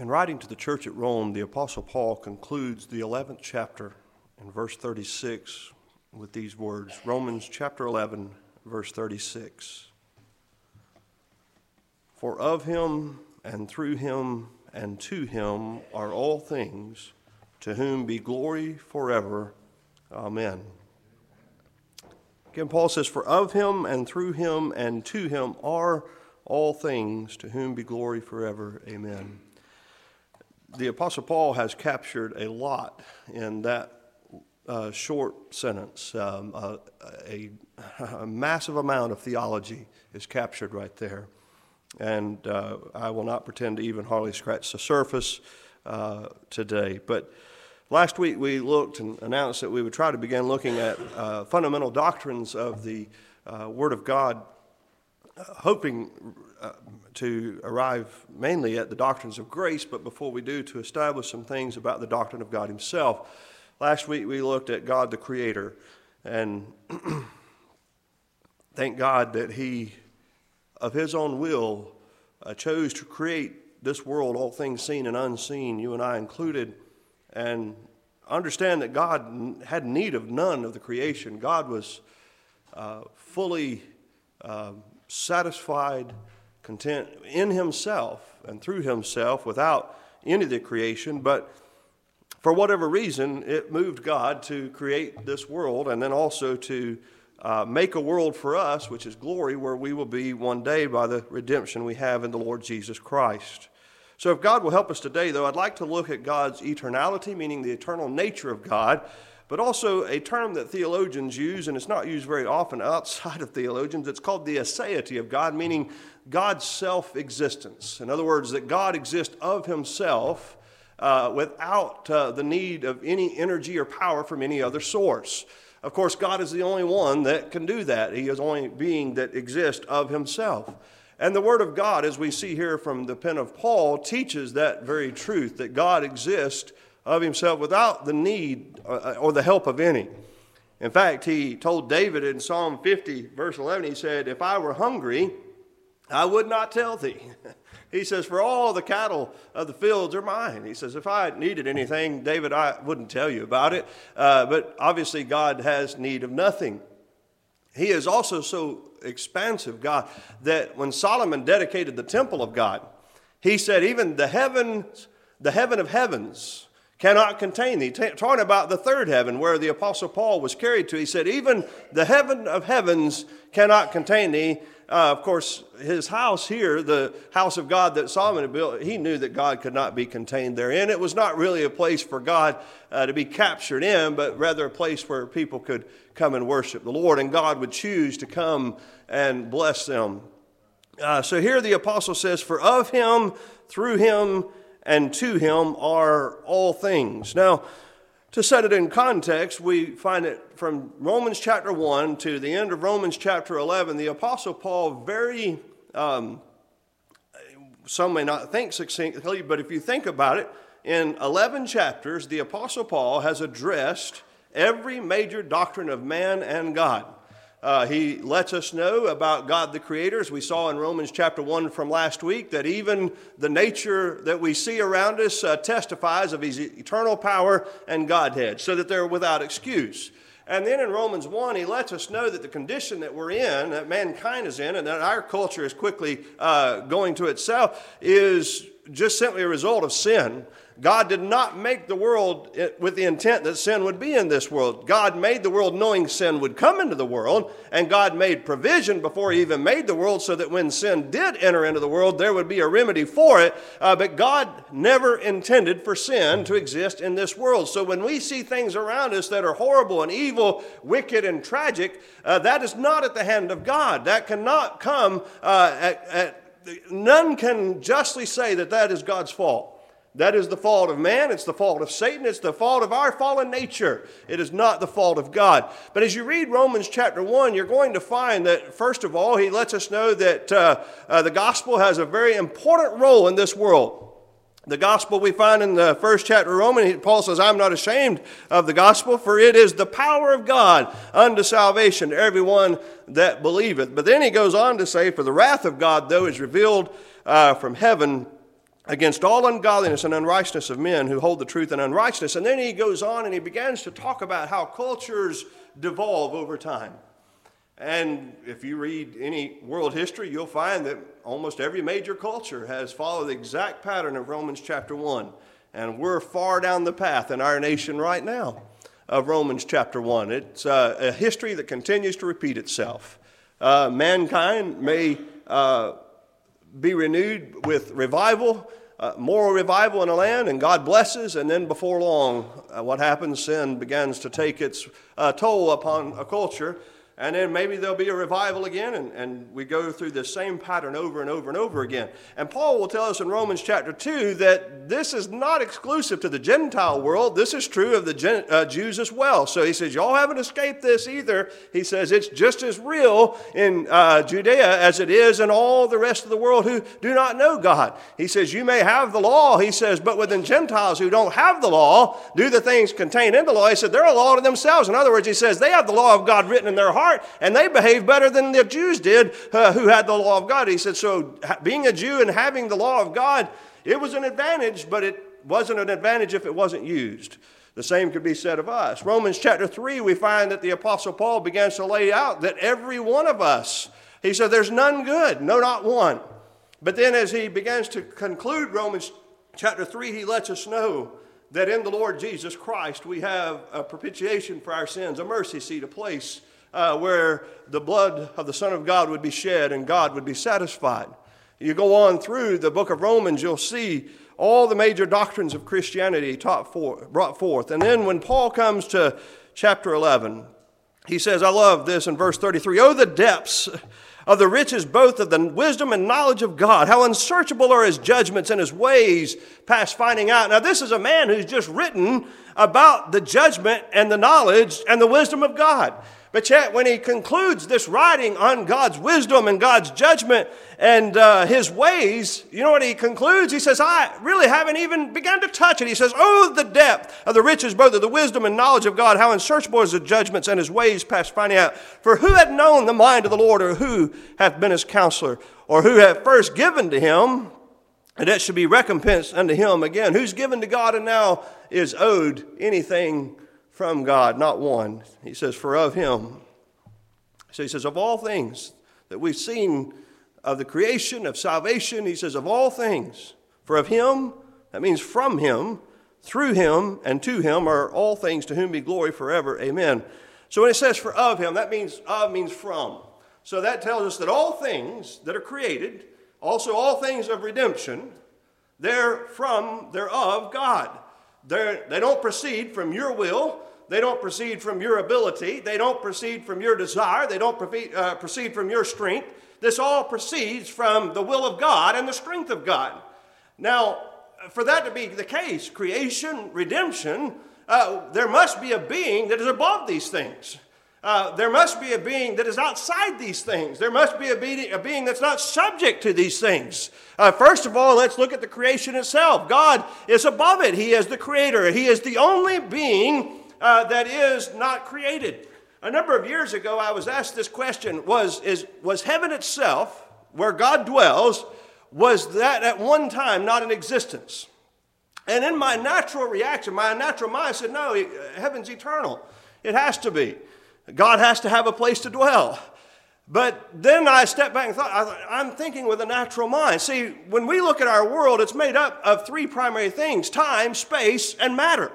In writing to the church at Rome, the Apostle Paul concludes the 11th chapter in verse 36 with these words Romans chapter 11, verse 36. For of him and through him and to him are all things, to whom be glory forever. Amen. Again, Paul says, For of him and through him and to him are all things, to whom be glory forever. Amen. The Apostle Paul has captured a lot in that uh, short sentence. Um, uh, a, a, massive amount of theology is captured right there. And uh, I will not pretend to even hardly scratch the surface uh, today. But last week we looked and announced that we would try to begin looking at uh, fundamental doctrines of the Word of God, hoping to arrive mainly at the doctrines of grace, but before we do, to establish some things about the doctrine of God Himself. Last week we looked at God the Creator, and thank God that He, of His own will, uh, chose to create this world, all things seen and unseen, you and I included, and understand that God had need of none of the creation. God was uh, fully uh, satisfied, content in Himself and through Himself without any of the creation, but for whatever reason, it moved God to create this world and then also to uh, make a world for us, which is glory, where we will be one day by the redemption we have in the Lord Jesus Christ. So, if God will help us today, though, I'd like to look at God's eternality, meaning the eternal nature of God, but also a term that theologians use, and it's not used very often outside of theologians. It's called the aseity of God, meaning God's self existence. In other words, that God exists of himself uh, without uh, the need of any energy or power from any other source. Of course, God is the only one that can do that. He is the only being that exists of himself. And the Word of God, as we see here from the pen of Paul, teaches that very truth that God exists of himself without the need uh, or the help of any. In fact, he told David in Psalm 50, verse 11, he said, If I were hungry, I would not tell thee. He says, For all the cattle of the fields are mine. He says, If I needed anything, David, I wouldn't tell you about it. Uh, but obviously, God has need of nothing. He is also so expansive, God, that when Solomon dedicated the temple of God, he said, Even the heavens, the heaven of heavens, cannot contain thee. Talking about the third heaven where the Apostle Paul was carried to, he said, Even the heaven of heavens cannot contain thee. Uh, of course, his house here, the house of God that Solomon built, he knew that God could not be contained therein. It was not really a place for God uh, to be captured in, but rather a place where people could come and worship the Lord, and God would choose to come and bless them. Uh, so here the apostle says, For of him, through him, and to him are all things. Now, to set it in context, we find it from Romans chapter 1 to the end of Romans chapter 11, the Apostle Paul very, um, some may not think succinctly, but if you think about it, in 11 chapters, the Apostle Paul has addressed every major doctrine of man and God. Uh, he lets us know about God the Creator, as we saw in Romans chapter 1 from last week, that even the nature that we see around us uh, testifies of His eternal power and Godhead, so that they're without excuse. And then in Romans 1, he lets us know that the condition that we're in, that mankind is in, and that our culture is quickly uh, going to itself, is just simply a result of sin. God did not make the world with the intent that sin would be in this world. God made the world knowing sin would come into the world, and God made provision before He even made the world so that when sin did enter into the world, there would be a remedy for it. Uh, but God never intended for sin to exist in this world. So when we see things around us that are horrible and evil, wicked and tragic, uh, that is not at the hand of God. That cannot come uh, at, at none can justly say that that is God's fault. That is the fault of man. It's the fault of Satan. It's the fault of our fallen nature. It is not the fault of God. But as you read Romans chapter 1, you're going to find that, first of all, he lets us know that uh, uh, the gospel has a very important role in this world. The gospel we find in the first chapter of Romans, Paul says, I'm not ashamed of the gospel, for it is the power of God unto salvation to everyone that believeth. But then he goes on to say, For the wrath of God, though, is revealed uh, from heaven against all ungodliness and unrighteousness of men who hold the truth in unrighteousness. And then he goes on and he begins to talk about how cultures devolve over time. And if you read any world history, you'll find that almost every major culture has followed the exact pattern of Romans chapter 1. And we're far down the path in our nation right now of Romans chapter 1. It's uh, a history that continues to repeat itself. Uh, mankind may uh, be renewed with revival, uh, moral revival in a land, and God blesses, and then before long, uh, what happens? Sin begins to take its uh, toll upon a culture and then maybe there'll be a revival again, and, and we go through the same pattern over and over and over again. And Paul will tell us in Romans chapter 2 that this is not exclusive to the Gentile world. This is true of the Gen, uh, Jews as well. So he says, Y'all haven't escaped this either. He says, It's just as real in uh, Judea as it is in all the rest of the world who do not know God. He says, You may have the law, he says, but within Gentiles who don't have the law, do the things contained in the law. He said, They're a law to themselves. In other words, he says, They have the law of God written in their heart heart, and they behaved better than the Jews did uh, who had the law of God. He said, so being a Jew and having the law of God, it was an advantage, but it wasn't an advantage if it wasn't used. The same could be said of us. Romans chapter 3, we find that the Apostle Paul begins to lay out that every one of us, he said, there's none good, no, not one. But then as he begins to conclude Romans chapter 3, he lets us know that in the Lord Jesus Christ we have a propitiation for our sins, a mercy seat, a place uh, where the blood of the Son of God would be shed and God would be satisfied. You go on through the book of Romans, you'll see all the major doctrines of Christianity taught for, brought forth. And then when Paul comes to chapter 11, he says, I love this in verse 33 Oh, the depths of the riches both of the wisdom and knowledge of God. How unsearchable are his judgments and his ways past finding out. Now, this is a man who's just written about the judgment and the knowledge and the wisdom of God. But yet, when he concludes this writing on God's wisdom and God's judgment and uh, his ways, you know what he concludes? He says, I really haven't even begun to touch it. He says, Oh, the depth of the riches, both of the wisdom and knowledge of God, how unsearchable is the judgments and his ways past finding out. For who had known the mind of the Lord, or who hath been his counselor, or who hath first given to him, and that should be recompensed unto him again? Who's given to God and now is owed anything from God, not one. He says, For of him. So he says, Of all things that we've seen of the creation, of salvation, he says, Of all things, for of him, that means from him, through him, and to him are all things to whom be glory forever. Amen. So when it says for of him, that means of means from. So that tells us that all things that are created, also all things of redemption, they're from, they're of God. They're, they don't proceed from your will, they don't proceed from your ability. They don't proceed from your desire. They don't uh, proceed from your strength. This all proceeds from the will of God and the strength of God. Now, for that to be the case, creation, redemption, uh, there must be a being that is above these things. Uh, there must be a being that is outside these things. There must be a being, a being that's not subject to these things. Uh, first of all, let's look at the creation itself. God is above it, He is the creator, He is the only being uh, that is not created. A number of years ago, I was asked this question was, is, was heaven itself, where God dwells, was that at one time not in existence? And in my natural reaction, my natural mind said, no, heaven's eternal. It has to be. God has to have a place to dwell. But then I stepped back and thought, I'm thinking with a natural mind. See, when we look at our world, it's made up of three primary things time, space, and matter.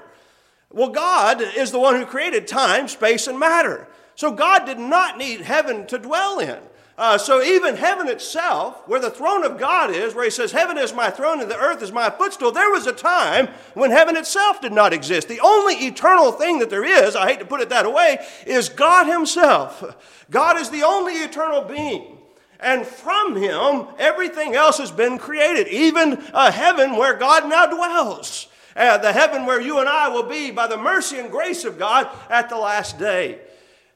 Well, God is the one who created time, space, and matter. So God did not need heaven to dwell in. Uh, so even heaven itself, where the throne of God is, where he says, Heaven is my throne and the earth is my footstool, there was a time when heaven itself did not exist. The only eternal thing that there is, I hate to put it that way, is God himself. God is the only eternal being. And from him, everything else has been created, even a heaven where God now dwells uh, the heaven where you and I will be by the mercy and grace of God at the last day.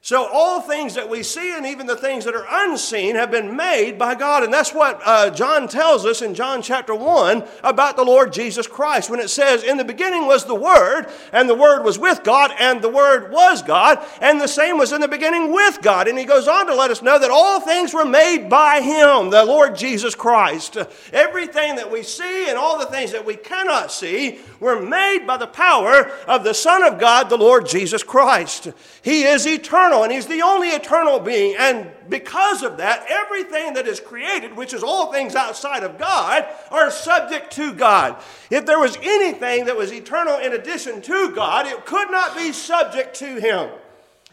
So, all things that we see and even the things that are unseen have been made by God. And that's what uh, John tells us in John chapter 1 about the Lord Jesus Christ when it says, In the beginning was the Word, and the Word was with God, and the Word was God, and the same was in the beginning with God. And he goes on to let us know that all things were made by Him, the Lord Jesus Christ. Everything that we see and all the things that we cannot see were made by the power of the Son of God, the Lord Jesus Christ. He is eternal eternal, and He's the only eternal being. And because of that, everything that is created, which is all things outside of God, are subject to God. If there was anything that was eternal in addition to God, it could not be subject to Him.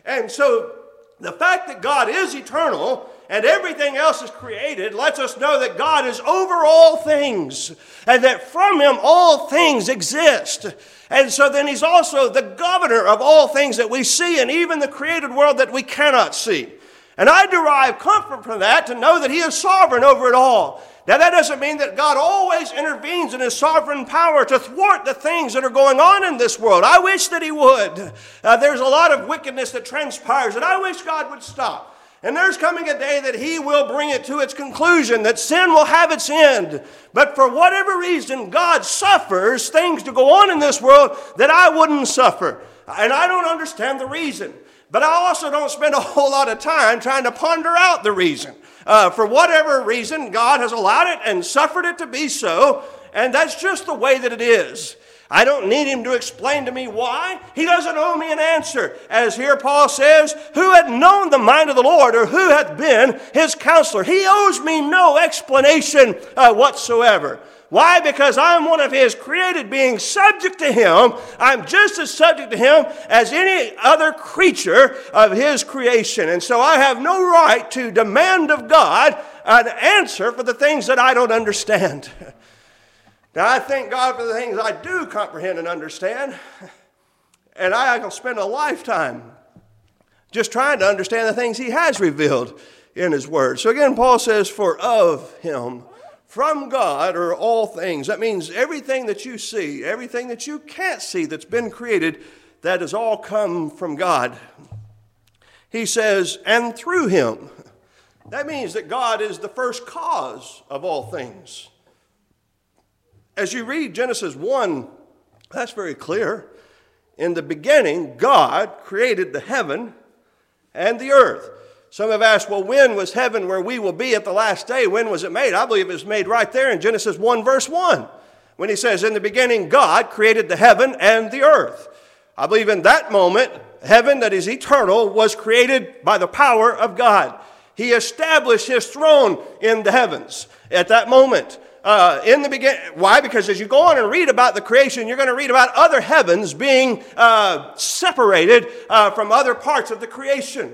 And so the fact that God is eternal and everything else is created lets us know that God is over all things and that from Him all things exist. And so then He's also the governor of all things that we see and even the created world that we cannot see. And I derive comfort from that to know that He is sovereign over it all. Now, that doesn't mean that God always intervenes in His sovereign power to thwart the things that are going on in this world. I wish that He would. Uh, there's a lot of wickedness that transpires, and I wish God would stop. And there's coming a day that He will bring it to its conclusion, that sin will have its end. But for whatever reason, God suffers things to go on in this world that I wouldn't suffer. And I don't understand the reason. But I also don't spend a whole lot of time trying to ponder out the reason. Uh, for whatever reason, God has allowed it and suffered it to be so, and that's just the way that it is. I don't need him to explain to me why. He doesn't owe me an answer. As here Paul says, Who hath known the mind of the Lord, or who hath been his counselor? He owes me no explanation uh, whatsoever. Why? Because I'm one of His created beings, subject to Him. I'm just as subject to Him as any other creature of His creation. And so I have no right to demand of God an answer for the things that I don't understand. Now, I thank God for the things I do comprehend and understand. And I can spend a lifetime just trying to understand the things He has revealed in His Word. So again, Paul says, For of Him from God are all things. That means everything that you see, everything that you can't see that's been created, that has all come from God. He says, and through him. That means that God is the first cause of all things. As you read Genesis 1, that's very clear. In the beginning, God created the heaven and the earth. Some have asked, well, when was heaven where we will be at the last day? When was it made? I believe it was made right there in Genesis 1, verse 1, when he says, In the beginning, God created the heaven and the earth. I believe in that moment, heaven that is eternal was created by the power of God. He established his throne in the heavens at that moment. Uh, in the beginning, why? Because as you go on and read about the creation, you're going to read about other heavens being uh, separated uh, from other parts of the creation.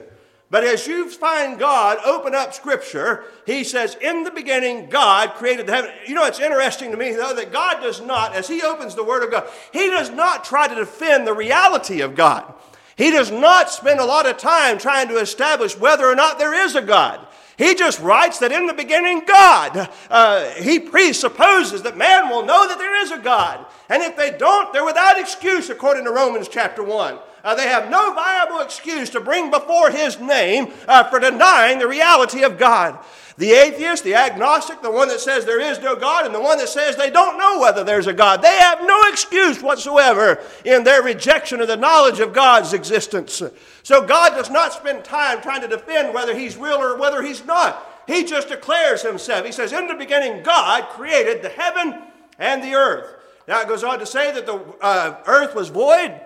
But as you find God open up Scripture, He says, In the beginning, God created the heaven. You know, it's interesting to me, though, that God does not, as He opens the Word of God, He does not try to defend the reality of God. He does not spend a lot of time trying to establish whether or not there is a God. He just writes that in the beginning, God. Uh, he presupposes that man will know that there is a God. And if they don't, they're without excuse, according to Romans chapter 1. Uh, they have no viable excuse to bring before his name uh, for denying the reality of God. The atheist, the agnostic, the one that says there is no God, and the one that says they don't know whether there's a God, they have no excuse whatsoever in their rejection of the knowledge of God's existence. So God does not spend time trying to defend whether he's real or whether he's not. He just declares himself. He says, In the beginning, God created the heaven and the earth. Now it goes on to say that the uh, earth was void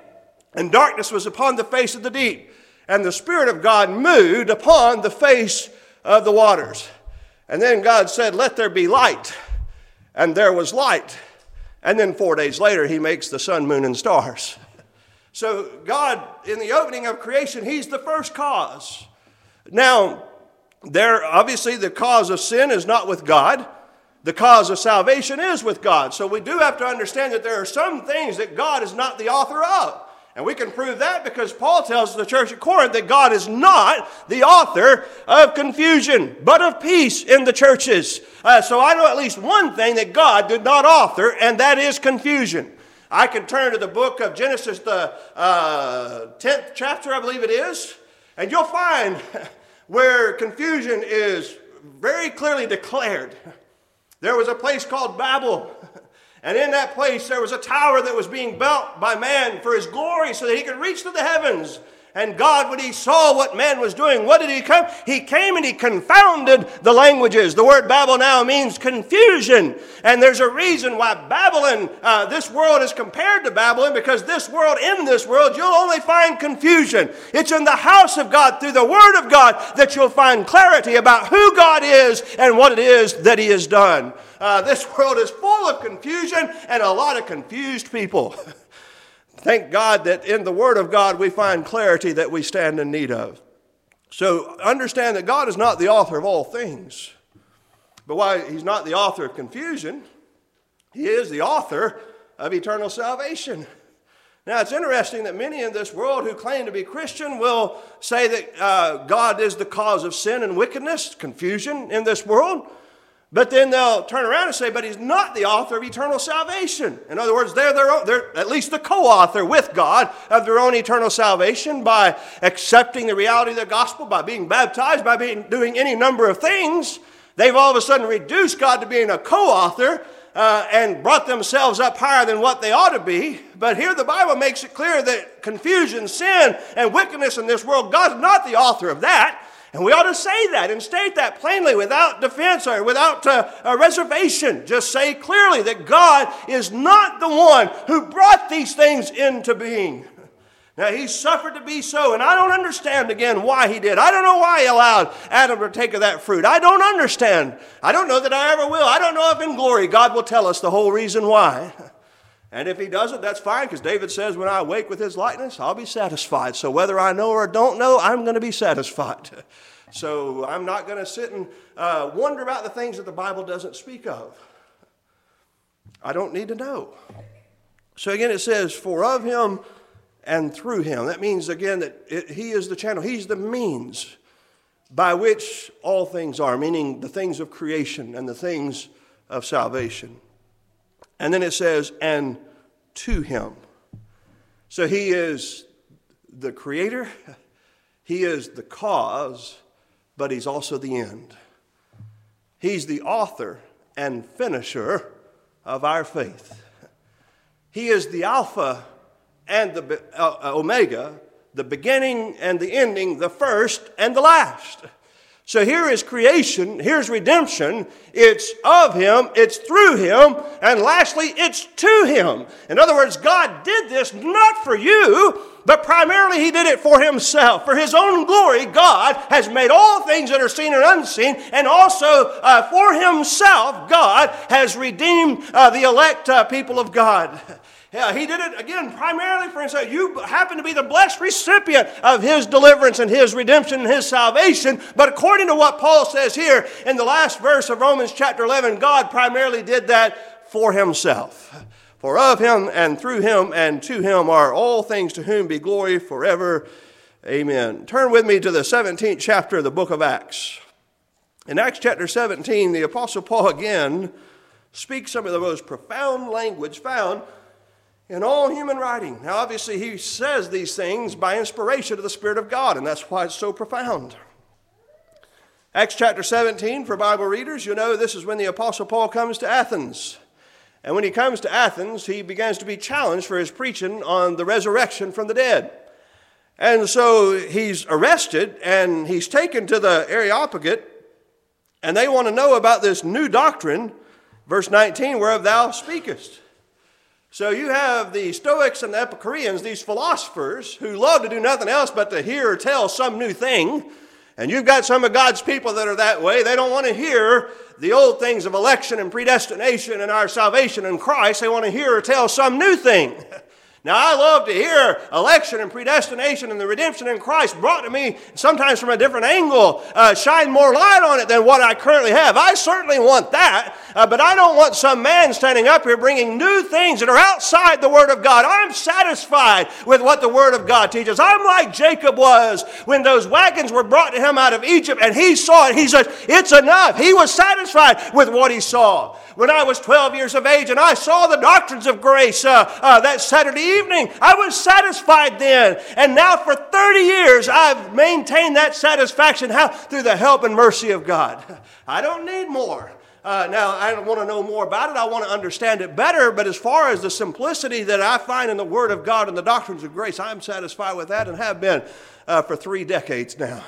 and darkness was upon the face of the deep, and the Spirit of God moved upon the face of the waters. And then God said, Let there be light. And there was light. And then four days later, He makes the sun, moon, and stars. So, God, in the opening of creation, He's the first cause. Now, there obviously the cause of sin is not with God. The cause of salvation is with God. So we do have to understand that there are some things that God is not the author of. And we can prove that because Paul tells the church at Corinth that God is not the author of confusion, but of peace in the churches. Uh, so I know at least one thing that God did not author, and that is confusion. I can turn to the book of Genesis, the uh, 10th chapter, I believe it is. And you'll find where confusion is very clearly declared. There was a place called Babel. And in that place, there was a tower that was being built by man for his glory so that he could reach to the heavens. And God, when He saw what man was doing, what did He come? He came and He confounded the languages. The word Babel now means confusion. And there's a reason why Babylon, uh, this world is compared to Babylon, because this world, in this world, you'll only find confusion. It's in the house of God, through the Word of God, that you'll find clarity about who God is and what it is that He has done. Uh, this world is full of confusion and a lot of confused people. Thank God that in the Word of God we find clarity that we stand in need of. So understand that God is not the author of all things. But why He's not the author of confusion, He is the author of eternal salvation. Now, it's interesting that many in this world who claim to be Christian will say that uh, God is the cause of sin and wickedness, confusion in this world. But then they'll turn around and say, but he's not the author of eternal salvation. In other words, they're, their own, they're at least the co author with God of their own eternal salvation by accepting the reality of the gospel, by being baptized, by being, doing any number of things. They've all of a sudden reduced God to being a co author uh, and brought themselves up higher than what they ought to be. But here the Bible makes it clear that confusion, sin, and wickedness in this world, God's not the author of that. And we ought to say that and state that plainly without defense or without uh, a reservation. Just say clearly that God is not the one who brought these things into being. Now, he suffered to be so, and I don't understand again why he did. I don't know why he allowed Adam to take of that fruit. I don't understand. I don't know that I ever will. I don't know if in glory God will tell us the whole reason why. And if he doesn't, that's fine, because David says, When I awake with his likeness, I'll be satisfied. So whether I know or don't know, I'm going to be satisfied. So I'm not going to sit and uh, wonder about the things that the Bible doesn't speak of. I don't need to know. So again, it says, For of him and through him. That means, again, that it, he is the channel, he's the means by which all things are, meaning the things of creation and the things of salvation. And then it says, and to him. So he is the creator, he is the cause, but he's also the end. He's the author and finisher of our faith. He is the Alpha and the uh, Omega, the beginning and the ending, the first and the last. So here is creation, here's redemption. It's of Him, it's through Him, and lastly, it's to Him. In other words, God did this not for you, but primarily He did it for Himself. For His own glory, God has made all things that are seen and unseen, and also uh, for Himself, God has redeemed uh, the elect uh, people of God. Yeah, he did it again primarily for himself. You happen to be the blessed recipient of his deliverance and his redemption and his salvation. But according to what Paul says here in the last verse of Romans chapter 11, God primarily did that for himself. For of him and through him and to him are all things to whom be glory forever. Amen. Turn with me to the 17th chapter of the book of Acts. In Acts chapter 17, the Apostle Paul again speaks some of the most profound language found in all human writing. Now, obviously, he says these things by inspiration of the Spirit of God, and that's why it's so profound. Acts chapter 17, for Bible readers, you know this is when the Apostle Paul comes to Athens. And when he comes to Athens, he begins to be challenged for his preaching on the resurrection from the dead. And so he's arrested and he's taken to the Areopagite, and they want to know about this new doctrine, verse 19, whereof thou speakest. So you have the Stoics and the Epicureans, these philosophers who love to do nothing else but to hear or tell some new thing. And you've got some of God's people that are that way. They don't want to hear the old things of election and predestination and our salvation in Christ. They want to hear or tell some new thing. Now, I love to hear election and predestination and the redemption in Christ brought to me sometimes from a different angle, uh, shine more light on it than what I currently have. I certainly want that, uh, but I don't want some man standing up here bringing new things that are outside the Word of God. I'm satisfied with what the Word of God teaches. I'm like Jacob was when those wagons were brought to him out of Egypt and he saw it. He said, It's enough. He was satisfied with what he saw. When I was 12 years of age and I saw the doctrines of grace uh, uh that Saturday evening. I was satisfied then. And now for 30 years, I've maintained that satisfaction. How? Through the help and mercy of God. I don't need more. Uh, now, I want to know more about it. I want to understand it better. But as far as the simplicity that I find in the Word of God and the doctrines of grace, I'm satisfied with that and have been uh, for three decades now.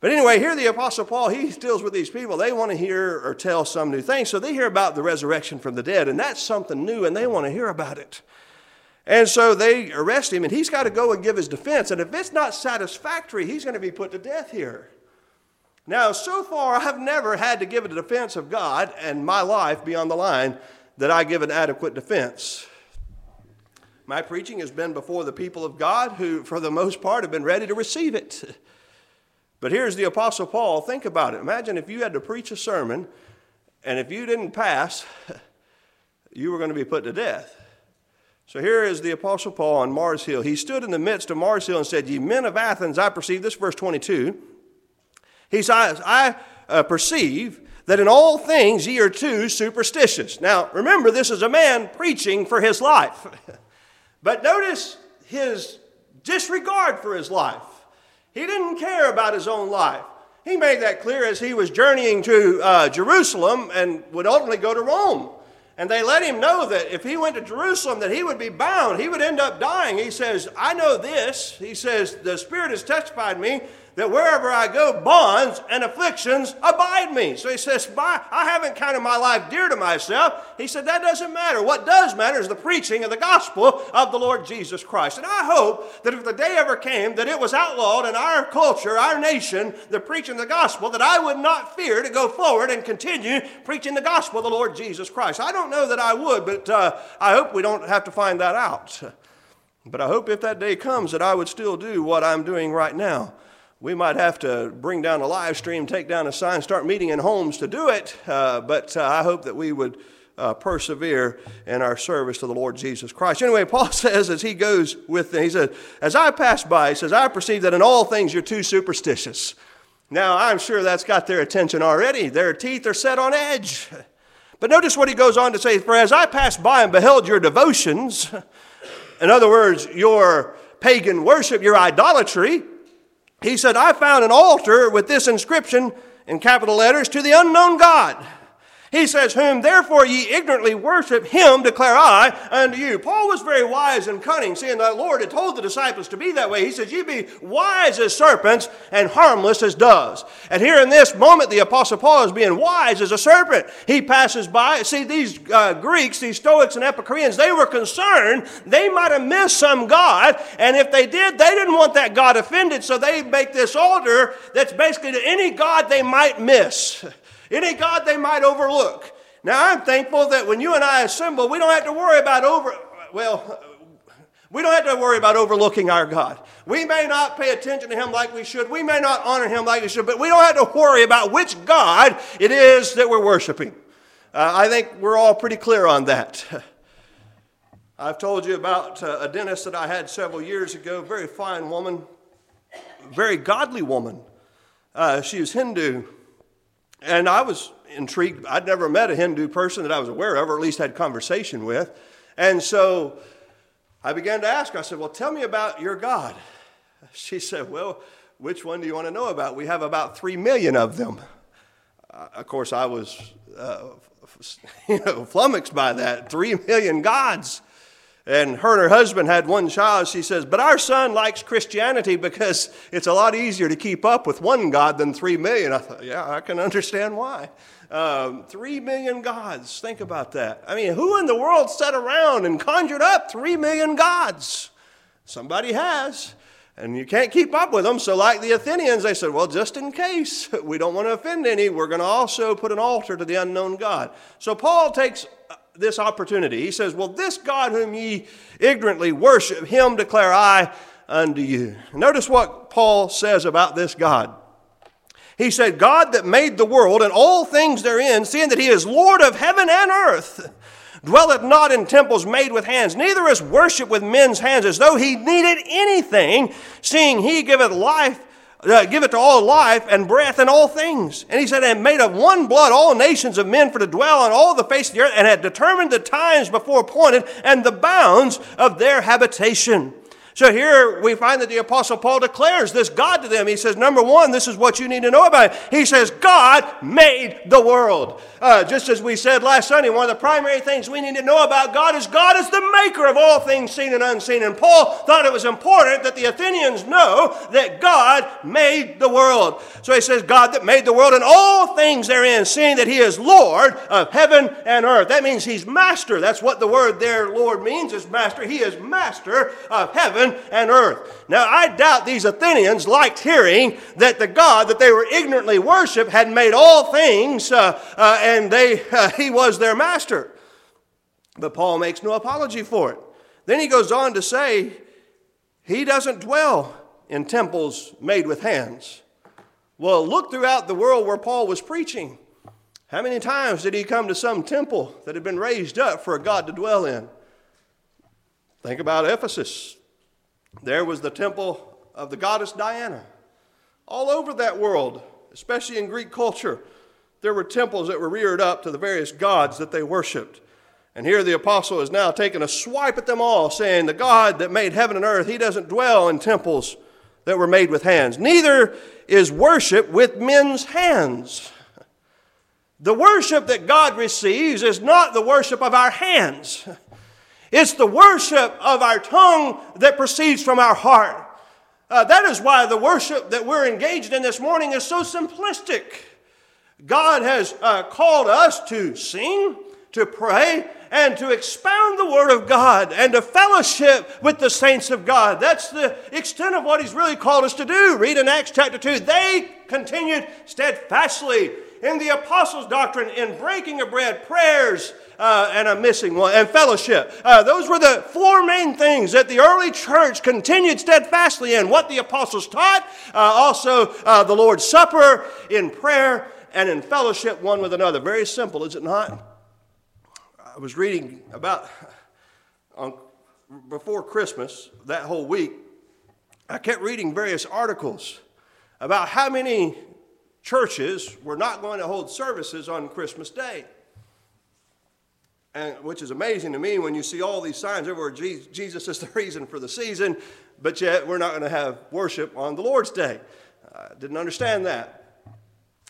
But anyway, here the Apostle Paul, he deals with these people. They want to hear or tell some new thing. So they hear about the resurrection from the dead, and that's something new, and they want to hear about it. And so they arrest him, and he's got to go and give his defense. And if it's not satisfactory, he's going to be put to death here. Now, so far, I've never had to give a defense of God and my life be on the line that I give an adequate defense. My preaching has been before the people of God who, for the most part, have been ready to receive it. But here's the Apostle Paul. Think about it. Imagine if you had to preach a sermon, and if you didn't pass, you were going to be put to death. So here is the Apostle Paul on Mars Hill. He stood in the midst of Mars Hill and said, Ye men of Athens, I perceive, this verse 22. He says, I uh, perceive that in all things ye are too superstitious. Now, remember, this is a man preaching for his life. but notice his disregard for his life. He didn't care about his own life. He made that clear as he was journeying to uh, Jerusalem and would ultimately go to Rome. And they let him know that if he went to Jerusalem, that he would be bound. He would end up dying. He says, I know this. He says, the Spirit has testified me that wherever I go, bonds and afflictions abide me. So he says, I haven't counted my life dear to myself. He said, that doesn't matter. What does matter is the preaching of the gospel of the Lord Jesus Christ. And I hope that if the day ever came that it was outlawed in our culture, our nation, the preaching of the gospel, that I would not fear to go forward and continue preaching the gospel of the Lord Jesus Christ. I don't know that I would, but uh, I hope we don't have to find that out. But I hope if that day comes that I would still do what I'm doing right now we might have to bring down a live stream, take down a sign, start meeting in homes to do it. Uh, but uh, I hope that we would uh, persevere in our service to the Lord Jesus Christ. Anyway, Paul says as he goes with, he says, as I pass by, he says, I perceive that in all things you're too superstitious. Now, I'm sure that's got their attention already. Their teeth are set on edge. But notice what he goes on to say, for as I passed by and beheld your devotions, in other words, your pagan worship, your idolatry, he said, I found an altar with this inscription in capital letters to the unknown God. He says, Whom therefore ye ignorantly worship, him declare I unto you. Paul was very wise and cunning, seeing that the Lord had told the disciples to be that way. He says, Ye be wise as serpents and harmless as doves. And here in this moment, the Apostle Paul is being wise as a serpent. He passes by. See, these uh, Greeks, these Stoics and Epicureans, they were concerned they might have missed some God. And if they did, they didn't want that God offended. So they make this altar that's basically to any God they might miss any God they might overlook. Now, I'm thankful that when you and I assemble, we don't have to worry about over, well, we don't have to worry about overlooking our God. We may not pay attention to Him like we should. We may not honor Him like we should, but we don't have to worry about which God it is that we're worshiping. Uh, I think we're all pretty clear on that. I've told you about uh, a dentist that I had several years ago, very fine woman, very godly woman. Uh, she was Hindu. And I was intrigued. I'd never met a Hindu person that I was aware of, or at least had conversation with. And so I began to ask I said, Well, tell me about your God. She said, Well, which one do you want to know about? We have about three million of them. Uh, of course, I was uh, you know, flummoxed by that. Three million gods. And her and her husband had one child. She says, But our son likes Christianity because it's a lot easier to keep up with one God than three million. I thought, Yeah, I can understand why. Um, three million gods. Think about that. I mean, who in the world sat around and conjured up three million gods? Somebody has. And you can't keep up with them. So, like the Athenians, they said, well, just in case we don't want to offend any, we're going to also put an altar to the unknown God. So, Paul takes this opportunity. He says, Well, this God whom ye ignorantly worship, him declare I unto you. Notice what Paul says about this God. He said, God that made the world and all things therein, seeing that he is Lord of heaven and earth, dwelleth not in temples made with hands, neither is worship with men's hands, as though he needed anything, seeing he giveth life uh, give it to all life and breath and all things. And he said, and made of one blood all nations of men for to dwell on all the face of the earth, and had determined the times before appointed and the bounds of their habitation. So here we find that the Apostle Paul declares this God to them. He says, number one, this is what you need to know about it. He says, God made the world. Uh, just as we said last Sunday, one of the primary things we need to know about God is God is the maker of all things seen and unseen. And Paul thought it was important that the Athenians know that God made the world. So he says, God that made the world and all things therein, seeing that he is Lord of heaven and earth. That means he's master. That's what the word there, Lord, means is master. He is master of heaven heaven and earth. Now, I doubt these Athenians liked hearing that the God that they were ignorantly worship had made all things uh, uh, and they, uh, he was their master. But Paul makes no apology for it. Then he goes on to say, he doesn't dwell in temples made with hands. Well, look throughout the world where Paul was preaching. How many times did he come to some temple that had been raised up for a God to dwell in? Think about Ephesus. There was the temple of the goddess Diana. All over that world, especially in Greek culture, there were temples that were reared up to the various gods that they worshiped. And here the apostle is now taking a swipe at them all, saying, The God that made heaven and earth, he doesn't dwell in temples that were made with hands. Neither is worship with men's hands. The worship that God receives is not the worship of our hands. It's the worship of our tongue that proceeds from our heart. Uh, that is why the worship that we're engaged in this morning is so simplistic. God has uh, called us to sing, to pray, and to expound the Word of God and to fellowship with the saints of God. That's the extent of what He's really called us to do. Read in Acts chapter 2. They continued steadfastly in the apostles' doctrine, in breaking of bread, prayers, uh, and I'm missing one, and fellowship. Uh, those were the four main things that the early church continued steadfastly in what the apostles taught, uh, also uh, the Lord's Supper, in prayer, and in fellowship one with another. Very simple, is it not? I was reading about on, before Christmas, that whole week, I kept reading various articles about how many churches were not going to hold services on Christmas Day and, which is amazing to me when you see all these signs everywhere. Jesus is the reason for the season, but yet we're not going to have worship on the Lord's Day. I didn't understand that.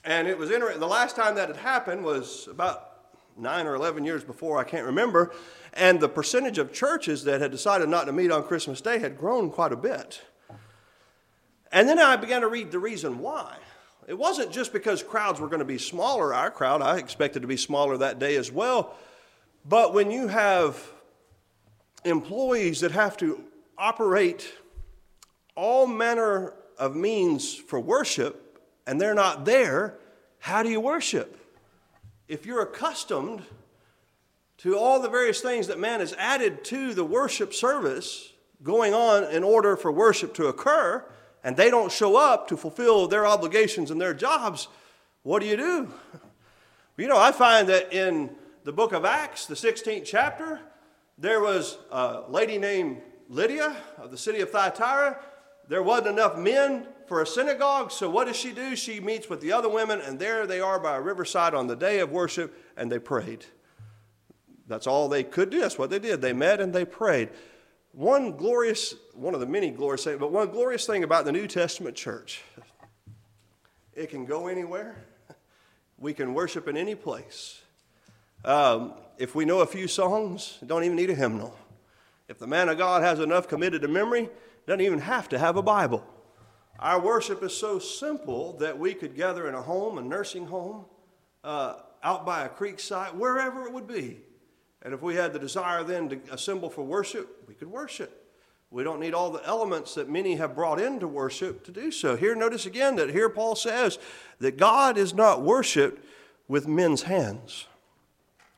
And it was interesting. The last time that had happened was about nine or 11 years before, I can't remember. And the percentage of churches that had decided not to meet on Christmas Day had grown quite a bit. And then I began to read the reason why. It wasn't just because crowds were going to be smaller. Our crowd, I expected to be smaller that day as well. But when you have employees that have to operate all manner of means for worship and they're not there, how do you worship? If you're accustomed to all the various things that man has added to the worship service going on in order for worship to occur, and they don't show up to fulfill their obligations and their jobs, what do you do? You know, I find that in the book of Acts, the 16th chapter, there was a lady named Lydia of the city of Thyatira. There wasn't enough men for a synagogue, so what does she do? She meets with the other women, and there they are by a riverside on the day of worship, and they prayed. That's all they could do. That's what they did. They met and they prayed. One glorious, one of the many glorious things, but one glorious thing about the New Testament church, it can go anywhere. We can worship in any place. Um, if we know a few songs, don't even need a hymnal. If the man of God has enough committed to memory, doesn't even have to have a Bible. Our worship is so simple that we could gather in a home, a nursing home, uh, out by a creek side, wherever it would be. And if we had the desire then to assemble for worship, we could worship. We don't need all the elements that many have brought into worship to do so. Here, notice again that here Paul says that God is not worshiped with men's hands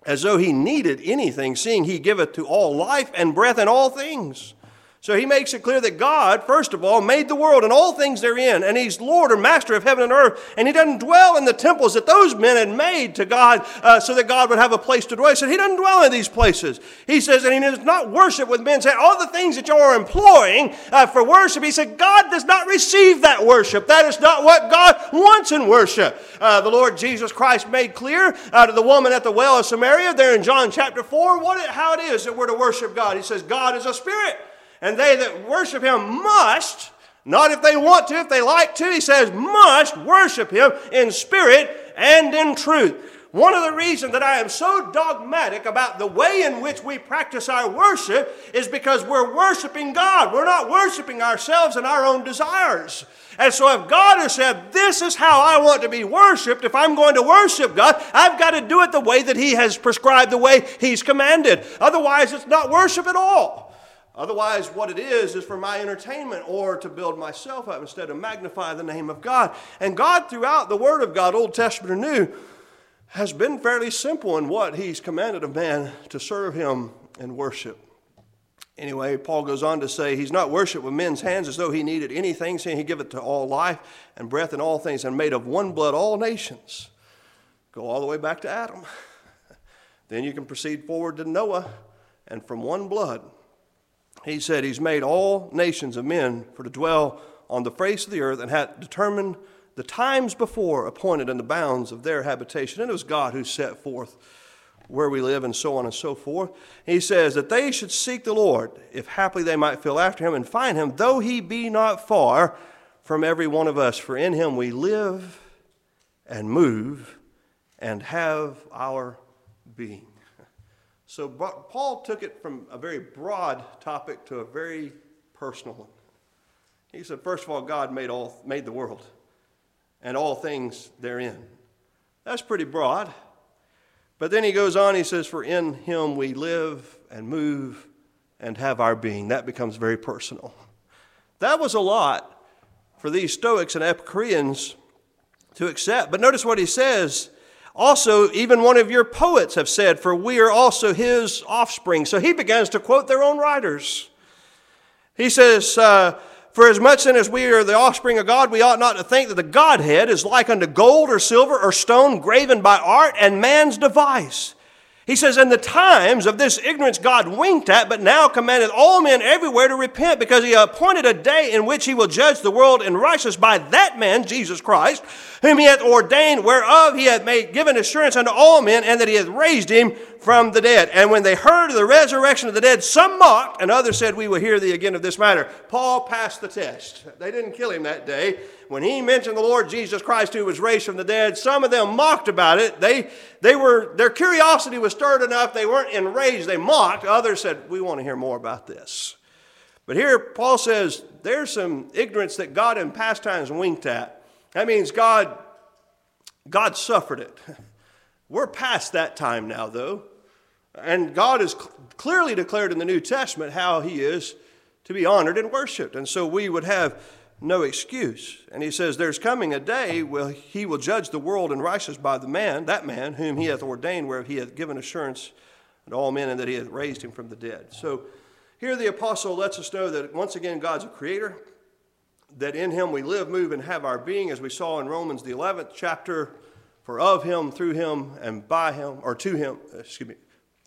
as though he needed anything, seeing he giveth to all life and breath and all things. So he makes it clear that God, first of all, made the world and all things therein, and he's Lord or master of heaven and earth, and he doesn't dwell in the temples that those men had made to God uh, so that God would have a place to dwell. He said he doesn't dwell in these places. He says, and he does not worship with men's hands. All the things that you are employing uh, for worship, he said, God does not receive that worship. That is not what God wants in worship. Uh, the Lord Jesus Christ made clear uh, to the woman at the well of Samaria there in John chapter 4 what it, how it is that we're to worship God. He says, God is a spirit and they that worship him must, not if they want to, if they like to, he says, must worship him in spirit and in truth. One of the reasons that I am so dogmatic about the way in which we practice our worship is because we're worshiping God. We're not worshiping ourselves and our own desires. And so, if God has said, This is how I want to be worshiped, if I'm going to worship God, I've got to do it the way that He has prescribed, the way He's commanded. Otherwise, it's not worship at all. Otherwise, what it is is for my entertainment or to build myself up instead of magnify the name of God. And God, throughout the Word of God, Old Testament or New, has been fairly simple in what He's commanded of man to serve Him and worship. Anyway, Paul goes on to say, He's not worshiped with men's hands as though He needed anything, saying He giveth to all life and breath and all things, and made of one blood all nations. Go all the way back to Adam. then you can proceed forward to Noah, and from one blood he said he's made all nations of men for to dwell on the face of the earth and had determined the times before appointed and the bounds of their habitation. And it was God who set forth where we live and so on and so forth. He says that they should seek the Lord, if haply they might feel after him and find him, though he be not far from every one of us. For in him we live and move and have our being. So Paul took it from a very broad topic to a very personal one. He said, first of all, God made, all, made the world and all things therein. That's pretty broad. But then he goes on, he says, For in him we live and move and have our being. That becomes very personal. That was a lot for these Stoics and Epicureans to accept. But notice what he says also, even one of your poets have said, For we are also his offspring. So he begins to quote their own writers. He says, uh, For as much then as we are the offspring of God, we ought not to think that the Godhead is like unto gold or silver or stone graven by art and man's device. He says, In the times of this ignorance God winked at, but now commandeth all men everywhere to repent, because he appointed a day in which he will judge the world in righteousness by that man, Jesus Christ, whom he hath ordained, whereof he hath made given assurance unto all men, and that he hath raised him from the dead. And when they heard of the resurrection of the dead, some mocked, and others said, We will hear thee again of this matter. Paul passed the test. They didn't kill him that day when he mentioned the Lord Jesus Christ who was raised from the dead, some of them mocked about it. They, they were, their curiosity was stirred enough, they weren't enraged, they mocked. Others said, We want to hear more about this. But here, Paul says there's some ignorance that God in past times winked at. That means God, God suffered it. We're past that time now, though. And God has clearly declared in the New Testament how He is to be honored and worshiped. And so we would have no excuse. And he says, There's coming a day where he will judge the world in righteousness by the man, that man whom he hath ordained, where he hath given assurance to all men, and that he hath raised him from the dead. So here the apostle lets us know that once again God's a creator, that in him we live, move, and have our being, as we saw in Romans the 11th chapter. For of him, through him, and by him, or to him, excuse me,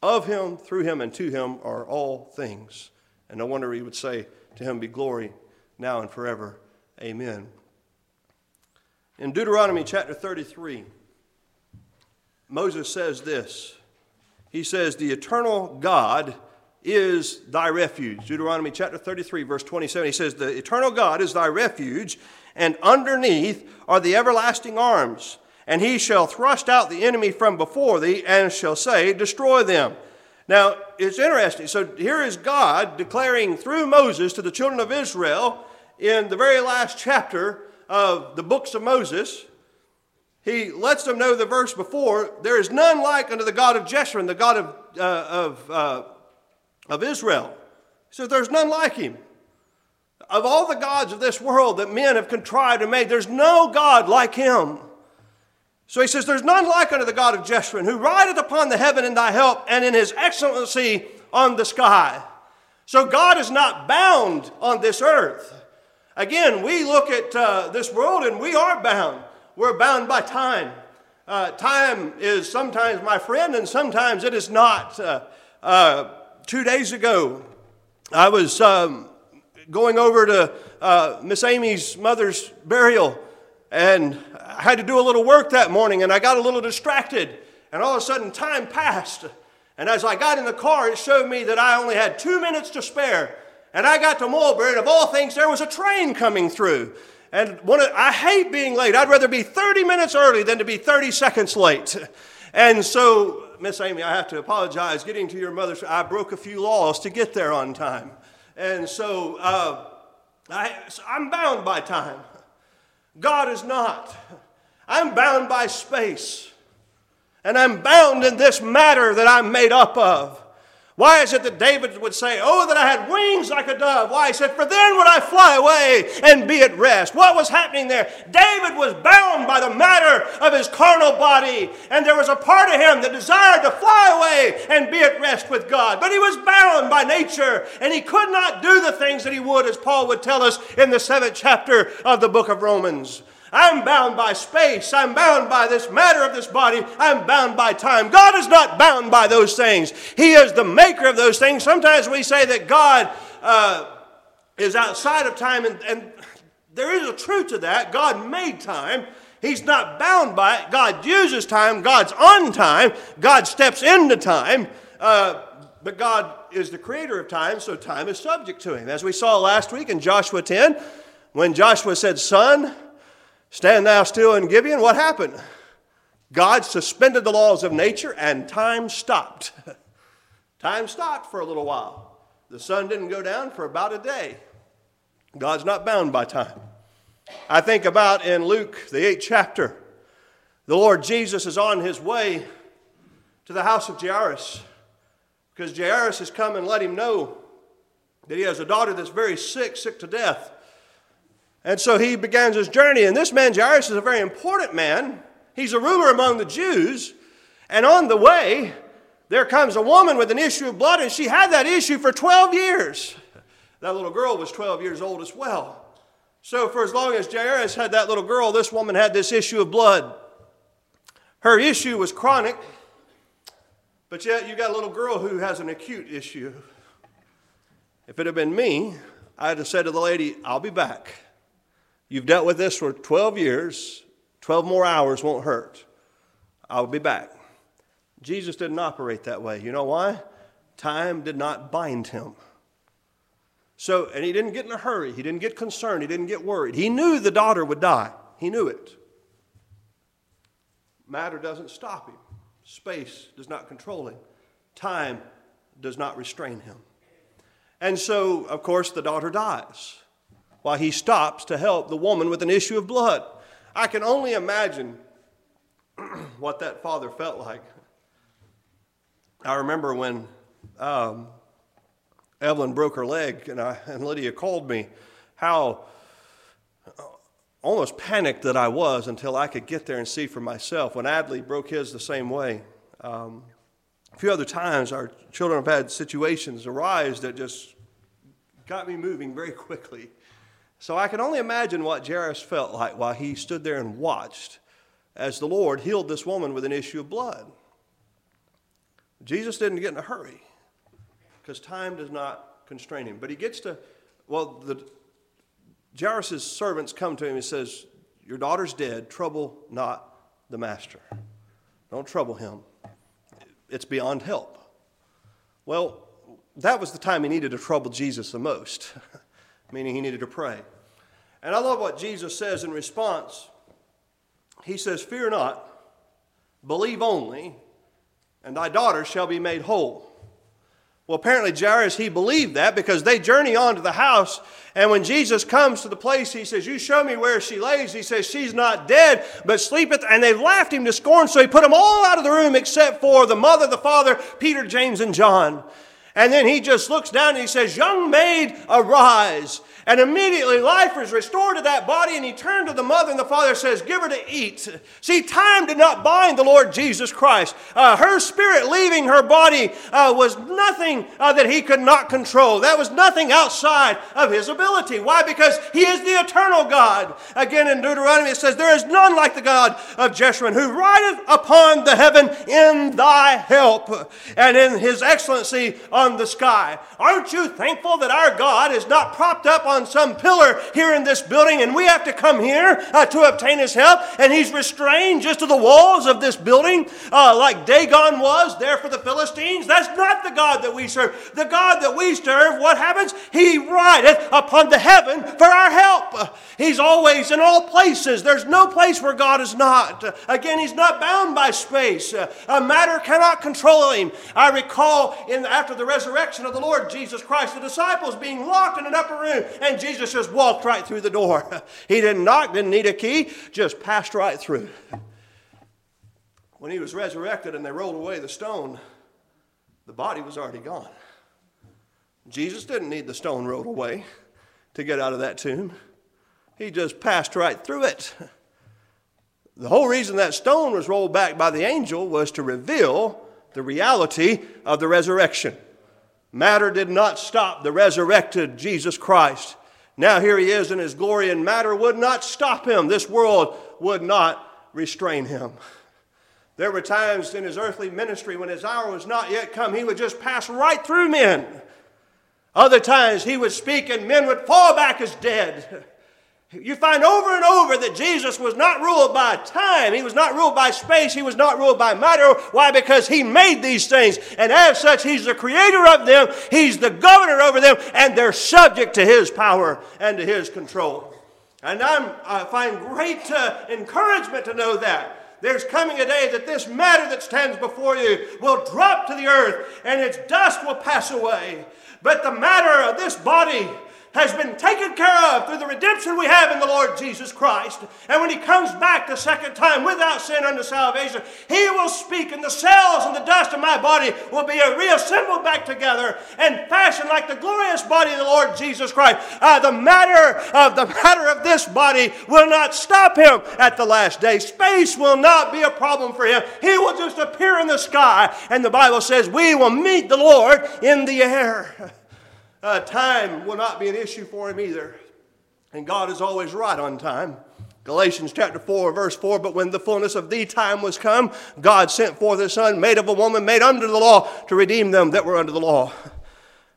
of him, through him, and to him are all things. And no wonder he would say, To him be glory now and forever. Amen. In Deuteronomy chapter 33, Moses says this. He says, The eternal God is thy refuge. Deuteronomy chapter 33, verse 27. He says, The eternal God is thy refuge, and underneath are the everlasting arms. And he shall thrust out the enemy from before thee, and shall say, Destroy them. Now, it's interesting. So here is God declaring through Moses to the children of Israel in the very last chapter of the books of Moses, he lets them know the verse before there is none like unto the God of Jeshurun, the God of, uh, of, uh, of Israel. He says, There's none like him. Of all the gods of this world that men have contrived and made, there's no God like him. So he says, There's none like unto the God of Jeshurun, who rideth upon the heaven in thy help, and in his excellency on the sky. So God is not bound on this earth. Again, we look at uh, this world and we are bound. We're bound by time. Uh, time is sometimes my friend and sometimes it is not. Uh, uh two days ago, I was um, going over to uh, Miss Amy's mother's burial and I had to do a little work that morning and I got a little distracted. And all of a sudden, time passed. And as I got in the car, it showed me that I only had two minutes to spare. And I got to Mulberry, and of all things, there was a train coming through. And of, I hate being late. I'd rather be 30 minutes early than to be 30 seconds late. And so, Miss Amy, I have to apologize. Getting to your mother's, I broke a few laws to get there on time. And so, uh, I, I'm bound by time. God is not. I'm bound by space. And I'm bound in this matter that I'm made up of. Why is it that David would say, Oh, that I had wings like a dove? Why? He said, For then would I fly away and be at rest. What was happening there? David was bound by the matter of his carnal body, and there was a part of him that desired to fly away and be at rest with God. But he was bound by nature, and he could not do the things that he would, as Paul would tell us in the seventh chapter of the book of Romans. I'm bound by space. I'm bound by this matter of this body. I'm bound by time. God is not bound by those things. He is the maker of those things. Sometimes we say that God uh, is outside of time, and, and there is a truth to that. God made time. He's not bound by it. God uses time. God's on time. God steps into time. Uh, but God is the creator of time, so time is subject to him. As we saw last week in Joshua 10, when Joshua said, Sun, Stand thou still in Gibeon. What happened? God suspended the laws of nature and time stopped. time stopped for a little while. The sun didn't go down for about a day. God's not bound by time. I think about in Luke, the eighth chapter, the Lord Jesus is on his way to the house of Jairus because Jairus has come and let him know that he has a daughter that's very sick, sick to death. And so he begins his journey. And this man, Jairus, is a very important man. He's a ruler among the Jews. And on the way, there comes a woman with an issue of blood, and she had that issue for 12 years. That little girl was 12 years old as well. So, for as long as Jairus had that little girl, this woman had this issue of blood. Her issue was chronic, but yet you got a little girl who has an acute issue. If it had been me, I'd have said to the lady, I'll be back. You've dealt with this for 12 years. 12 more hours won't hurt. I'll be back. Jesus didn't operate that way. You know why? Time did not bind him. So, and he didn't get in a hurry. He didn't get concerned. He didn't get worried. He knew the daughter would die. He knew it. Matter doesn't stop him, space does not control him, time does not restrain him. And so, of course, the daughter dies while he stops to help the woman with an issue of blood. I can only imagine what that father felt like. I remember when um, Evelyn broke her leg and, I, and Lydia called me, how almost panicked that I was until I could get there and see for myself. When Adley broke his the same way, um, a few other times our children have had situations arise that just got me moving very quickly. So I can only imagine what Jairus felt like while he stood there and watched as the Lord healed this woman with an issue of blood. Jesus didn't get in a hurry because time does not constrain him. But he gets to, well, the Jairus' servants come to him and says, Your daughter's dead, trouble not the master. Don't trouble him. It's beyond help. Well, that was the time he needed to trouble Jesus the most, meaning he needed to pray. And I love what Jesus says in response. He says, Fear not, believe only, and thy daughter shall be made whole. Well, apparently, Jairus, he believed that because they journey on to the house. And when Jesus comes to the place, he says, You show me where she lays. He says, She's not dead, but sleepeth. And they laughed him to scorn. So he put them all out of the room except for the mother, the father, Peter, James, and John. And then he just looks down and he says, Young maid, arise. And immediately life is restored to that body, and he turned to the mother, and the father says, Give her to eat. See, time did not bind the Lord Jesus Christ. Uh, her spirit leaving her body uh, was nothing uh, that he could not control. That was nothing outside of his ability. Why? Because he is the eternal God. Again, in Deuteronomy, it says, There is none like the God of Jeshurun, who rideth upon the heaven in thy help, and in his excellency on the sky. Aren't you thankful that our God is not propped up on some pillar here in this building and we have to come here uh, to obtain his help and he's restrained just to the walls of this building uh, like Dagon was there for the Philistines? That's not the God that we serve. The God that we serve, what happens? He rideth upon the heaven for our help. He's always in all places. There's no place where God is not. Again, he's not bound by space. A matter cannot control him. I recall in after the resurrection of the Lord Jesus Christ, the disciples being locked in an upper room and Jesus just walked right through the door. He didn't knock, didn't need a key, just passed right through. When he was resurrected and they rolled away the stone, the body was already gone. Jesus didn't need the stone rolled away to get out of that tomb. He just passed right through it. The whole reason that stone was rolled back by the angel was to reveal the reality of the resurrection. Matter did not stop the resurrected Jesus Christ. Now here he is in his glory, and matter would not stop him. This world would not restrain him. There were times in his earthly ministry when his hour was not yet come, he would just pass right through men. Other times he would speak, and men would fall back as dead. You find over and over that Jesus was not ruled by time. He was not ruled by space. He was not ruled by matter. Why? Because He made these things. And as such, He's the creator of them. He's the governor over them. And they're subject to His power and to His control. And I'm, i find great uh, encouragement to know that. There's coming a day that this matter that stands before you will drop to the earth and its dust will pass away. But the matter of this body, has been taken care of through the redemption we have in the Lord Jesus Christ. And when He comes back the second time without sin unto salvation, He will speak, and the cells and the dust of my body will be reassembled back together and fashioned like the glorious body of the Lord Jesus Christ. Uh, the matter of the matter of this body will not stop Him at the last day. Space will not be a problem for Him. He will just appear in the sky, and the Bible says we will meet the Lord in the air. Uh, time will not be an issue for him either. And God is always right on time. Galatians chapter 4, verse 4 But when the fullness of the time was come, God sent forth his Son, made of a woman, made under the law, to redeem them that were under the law.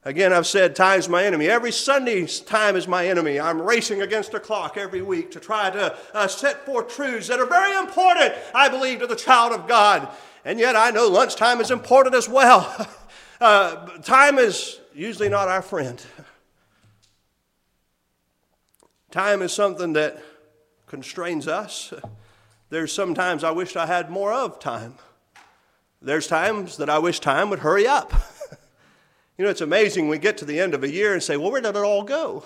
Again, I've said time's my enemy. Every Sunday's time is my enemy. I'm racing against the clock every week to try to uh, set forth truths that are very important, I believe, to the child of God. And yet I know lunchtime is important as well. uh, time is usually not our friend. Time is something that constrains us. There's sometimes I wish I had more of time. There's times that I wish time would hurry up. you know, it's amazing we get to the end of a year and say, well, where did it all go?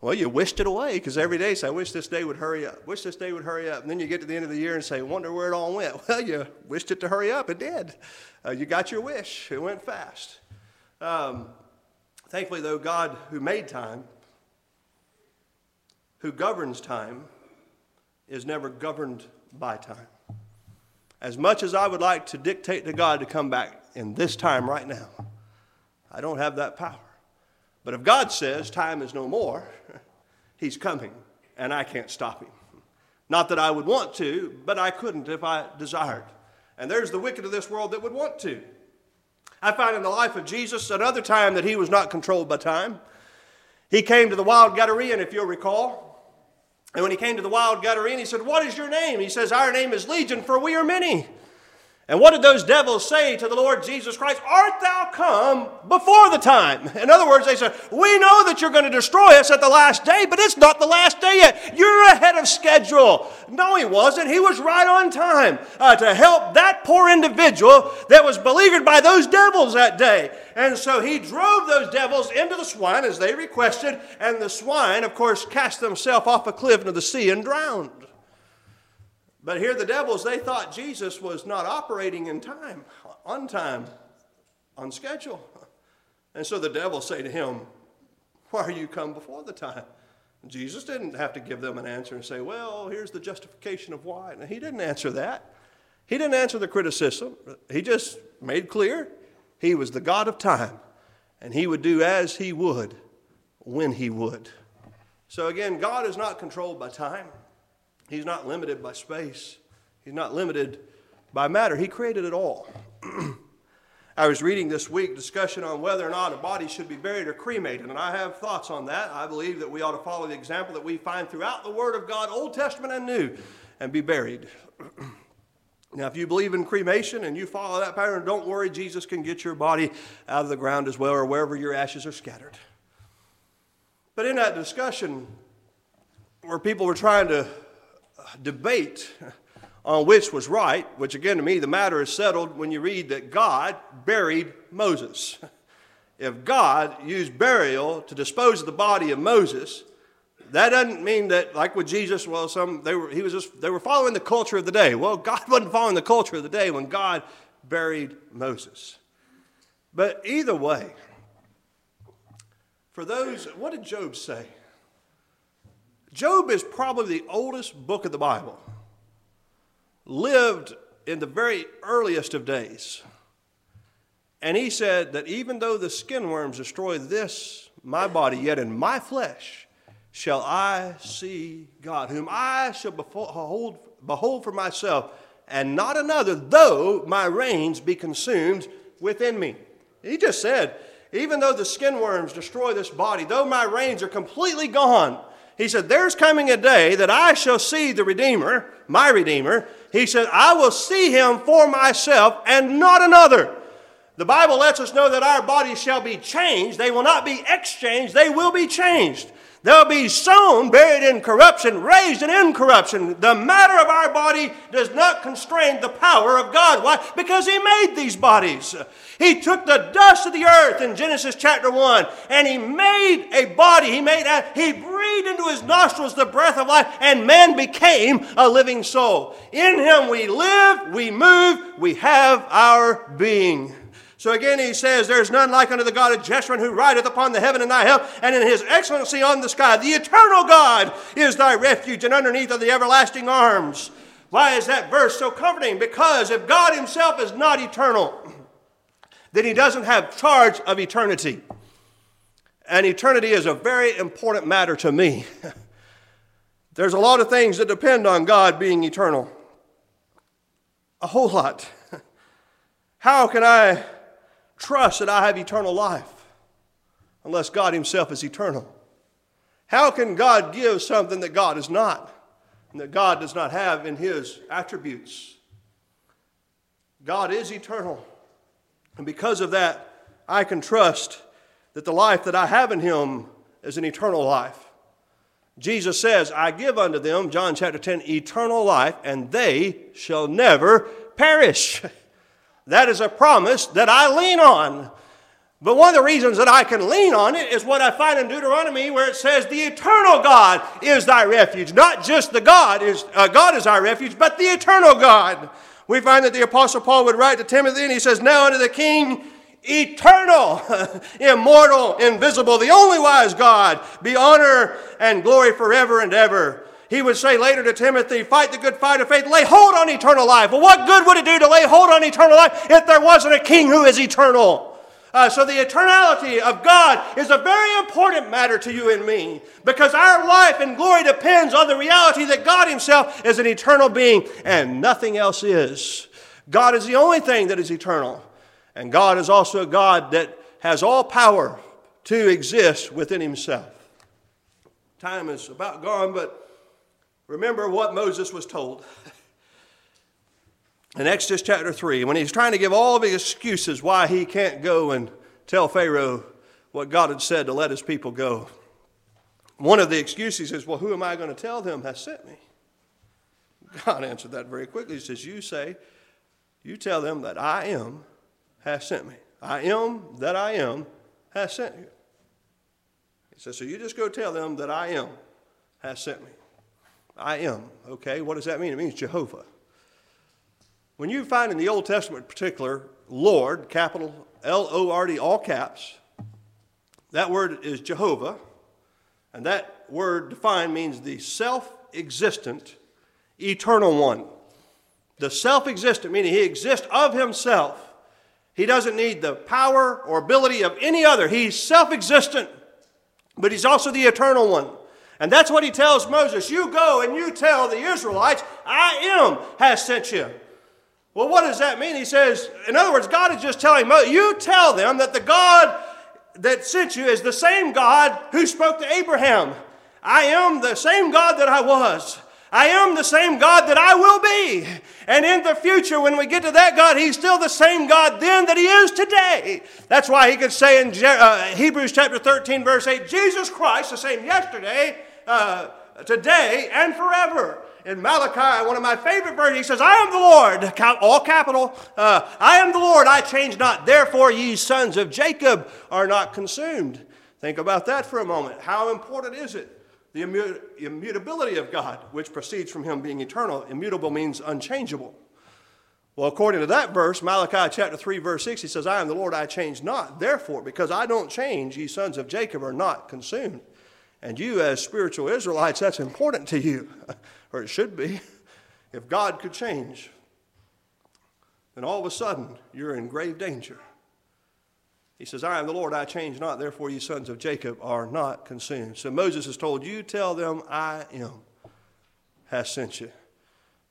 Well, you wished it away because every day say, I wish this day would hurry up. Wish this day would hurry up. And then you get to the end of the year and say, wonder where it all went. Well, you wished it to hurry up. It did. Uh, you got your wish. It went fast. Um, thankfully, though, God, who made time, who governs time, is never governed by time. As much as I would like to dictate to God to come back in this time right now, I don't have that power. But if God says time is no more, He's coming, and I can't stop Him. Not that I would want to, but I couldn't if I desired. And there's the wicked of this world that would want to. I find in the life of Jesus another time that he was not controlled by time. He came to the wild Gadarean, if you'll recall. And when he came to the wild Gadarean, he said, What is your name? He says, Our name is Legion, for we are many. And what did those devils say to the Lord Jesus Christ? Art thou come before the time? In other words, they said, We know that you're going to destroy us at the last day, but it's not the last day yet. You're ahead of schedule. No, he wasn't. He was right on time uh, to help that poor individual that was beleaguered by those devils that day. And so he drove those devils into the swine as they requested, and the swine, of course, cast themselves off a cliff into the sea and drowned. But here the devils, they thought Jesus was not operating in time, on time, on schedule. And so the devil say to him, Why are you come before the time? Jesus didn't have to give them an answer and say, Well, here's the justification of why. And he didn't answer that. He didn't answer the criticism. He just made clear he was the God of time, and he would do as he would when he would. So again, God is not controlled by time. He's not limited by space. He's not limited by matter. He created it all. I was reading this week discussion on whether or not a body should be buried or cremated, and I have thoughts on that. I believe that we ought to follow the example that we find throughout the Word of God, Old Testament and New, and be buried. now, if you believe in cremation and you follow that pattern, don't worry, Jesus can get your body out of the ground as well or wherever your ashes are scattered. But in that discussion, where people were trying to debate on which was right, which again to me, the matter is settled when you read that God buried Moses. If God used burial to dispose of the body of Moses, that doesn't mean that, like with Jesus, well, some they were he was just they were following the culture of the day. Well, God wasn't following the culture of the day when God buried Moses. But either way, for those, what did Job say? Job is probably the oldest book of the Bible lived in the very earliest of days. And he said that even though the skin worms destroy this, my body, yet in my flesh shall I see God, whom I shall behold, behold for myself, and not another, though my reins be consumed within me. He just said, even though the skin worms destroy this body, though my reins are completely gone, he said, There's coming a day that I shall see the Redeemer, my Redeemer. He said, I will see him for myself and not another. The Bible lets us know that our bodies shall be changed. They will not be exchanged, they will be changed. They'll be sown, buried in corruption, raised in incorruption. The matter of our body does not constrain the power of God. Why? Because He made these bodies. He took the dust of the earth in Genesis chapter 1 and He made a body. He made a, He breathed into His nostrils the breath of life and man became a living soul. In Him we live, we move, we have our being. So again, he says, There's none like unto the God of Jeshurun who rideth upon the heaven and thy help, and in his excellency on the sky. The eternal God is thy refuge, and underneath of the everlasting arms. Why is that verse so comforting? Because if God himself is not eternal, then he doesn't have charge of eternity. And eternity is a very important matter to me. There's a lot of things that depend on God being eternal. A whole lot. How can I trust that I have eternal life unless God Himself is eternal? How can God give something that God is not and that God does not have in His attributes? God is eternal. And because of that, I can trust that the life that I have in Him is an eternal life. Jesus says, I give unto them, John chapter 10, eternal life, and they shall never perish. That is a promise that I lean on. But one of the reasons that I can lean on it is what I find in Deuteronomy where it says, The eternal God is thy refuge. Not just the God is, uh, God is our refuge, but the eternal God. We find that the Apostle Paul would write to Timothy and he says, Now unto the King, eternal, immortal, invisible, the only wise God, be honor and glory forever and ever. He would say later to Timothy, Fight the good fight of faith, lay hold on eternal life. Well, what good would it do to lay hold on eternal life if there wasn't a king who is eternal? Uh, so, the eternality of God is a very important matter to you and me because our life and glory depends on the reality that God Himself is an eternal being and nothing else is. God is the only thing that is eternal, and God is also a God that has all power to exist within Himself. Time is about gone, but Remember what Moses was told. In Exodus chapter 3, when he's trying to give all the excuses why he can't go and tell Pharaoh what God had said to let his people go. One of the excuses is, Well, who am I going to tell them has sent me? God answered that very quickly. He says, You say, You tell them that I am has sent me. I am that I am has sent you. He says, So you just go tell them that I am has sent me. I am. Okay, what does that mean? It means Jehovah. When you find in the Old Testament in particular, Lord, capital L O R D, all caps, That word is Jehovah, and that word defined means the self existent, eternal one. The self existent, meaning he exists of himself. He doesn't need the power or ability of any other. He's self existent, but he's also the eternal one. And that's what he tells Moses You go and you tell the Israelites, I am has sent you. Well, what does that mean? He says, in other words, God is just telling Moses, You tell them that the God that sent you is the same God who spoke to Abraham. I am the same God that I was. I am the same God that I will be. And in the future, when we get to that God, He's still the same God then that He is today. That's why He could say in uh, Hebrews chapter 13, verse 8, Jesus Christ, the same yesterday, uh, today, and forever. In Malachi, one of my favorite verses, he says, I am the Lord, all capital, uh, I am the Lord, I change not. Therefore, ye sons of Jacob are not consumed. Think about that for a moment. How important is it? the immutability of God, which proceeds from Him being eternal. Immutable means unchangeable. Well, according to that verse, Malachi chapter 3, verse 6, he says, I am the Lord, I change not. Therefore, because I don't change, ye sons of Jacob are not consumed. And you, as spiritual Israelites, that's important to you, or it should be. If God could change, then all of a sudden you're in grave danger. He says, I am the Lord, I change not, therefore you sons of Jacob are not consumed. So Moses is told, You tell them, I am, has sent you.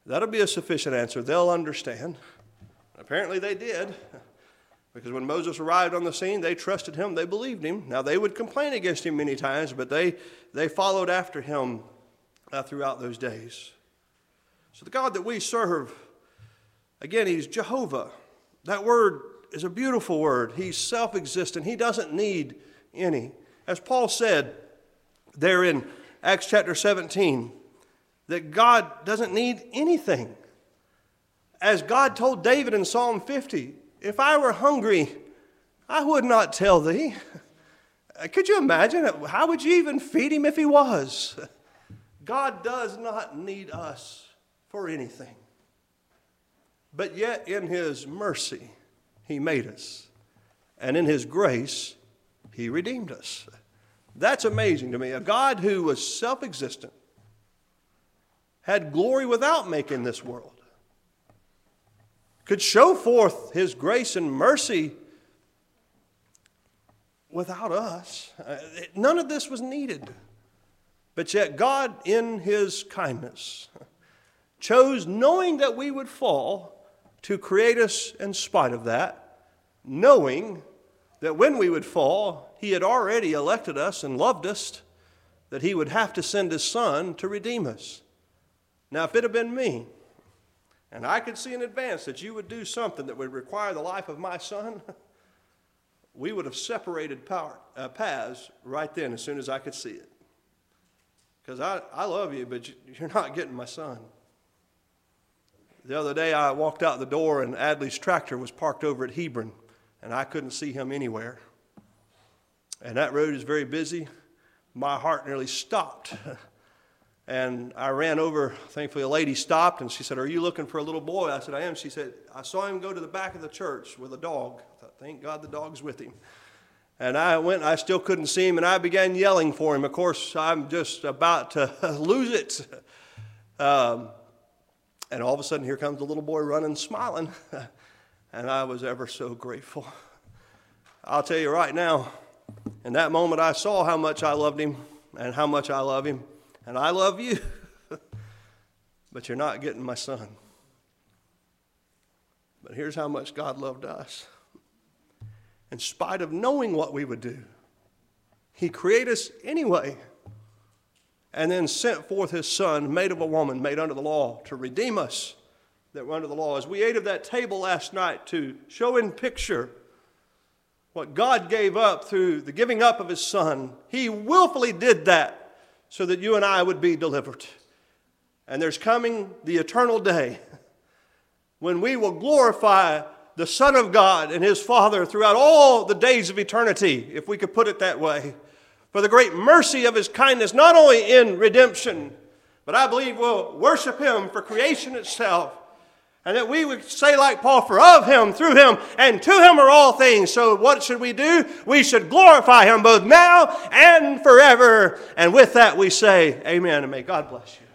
That'll be a sufficient answer. They'll understand. Apparently they did. Because when Moses arrived on the scene, they trusted him, they believed him. Now, they would complain against him many times, but they, they followed after him uh, throughout those days. So, the God that we serve, again, he's Jehovah. That word is a beautiful word. He's self existent, he doesn't need any. As Paul said there in Acts chapter 17, that God doesn't need anything. As God told David in Psalm 50, if I were hungry, I would not tell thee. Could you imagine? How would you even feed him if he was? God does not need us for anything. But yet, in his mercy, he made us. And in His grace, He redeemed us. That's amazing to me. A God who was self existent, had glory without making this world, could show forth His grace and mercy without us. Uh, none of this was needed. But yet, God, in His kindness, chose, knowing that we would fall, to create us in spite of that, knowing that when we would fall, He had already elected us and loved us, that He would have to send His Son to redeem us. Now, if it had been me, and I could see in advance that you would do something that would require the life of my son, we would have separated power, uh, paths right then as soon as I could see it. Because I, I love you, but you're not getting my son. The other day, I walked out the door, and Adley's tractor was parked over at Hebron, and I couldn't see him anywhere. And that road is very busy. My heart nearly stopped. and I ran over. Thankfully, a lady stopped, and she said, Are you looking for a little boy? I said, I am. She said, I saw him go to the back of the church with a dog. I thought, Thank God the dog's with him. And I went, I still couldn't see him, and I began yelling for him. Of course, I'm just about to lose it. Um, and all of a sudden, here comes the little boy running, smiling. and I was ever so grateful. I'll tell you right now, in that moment, I saw how much I loved him and how much I love him. And I love you. but you're not getting my son. But here's how much God loved us. In spite of knowing what we would do, He created us anyway and then sent forth his son, made of a woman, made under the law, to redeem us that were under the law. As we ate of that table last night to show in picture what God gave up through the giving up of his son, he willfully did that so that you and I would be delivered. And there's coming the eternal day when we will glorify the Son of God and his Father throughout all the days of eternity, if we could put it that way for the great mercy of his kindness, not only in redemption, but I believe we'll worship him for creation itself. And that we would say, like Paul, for of him, through him, and to him are all things. So, what should we do? We should glorify him both now and forever. And with that, we say, Amen, and may God bless you.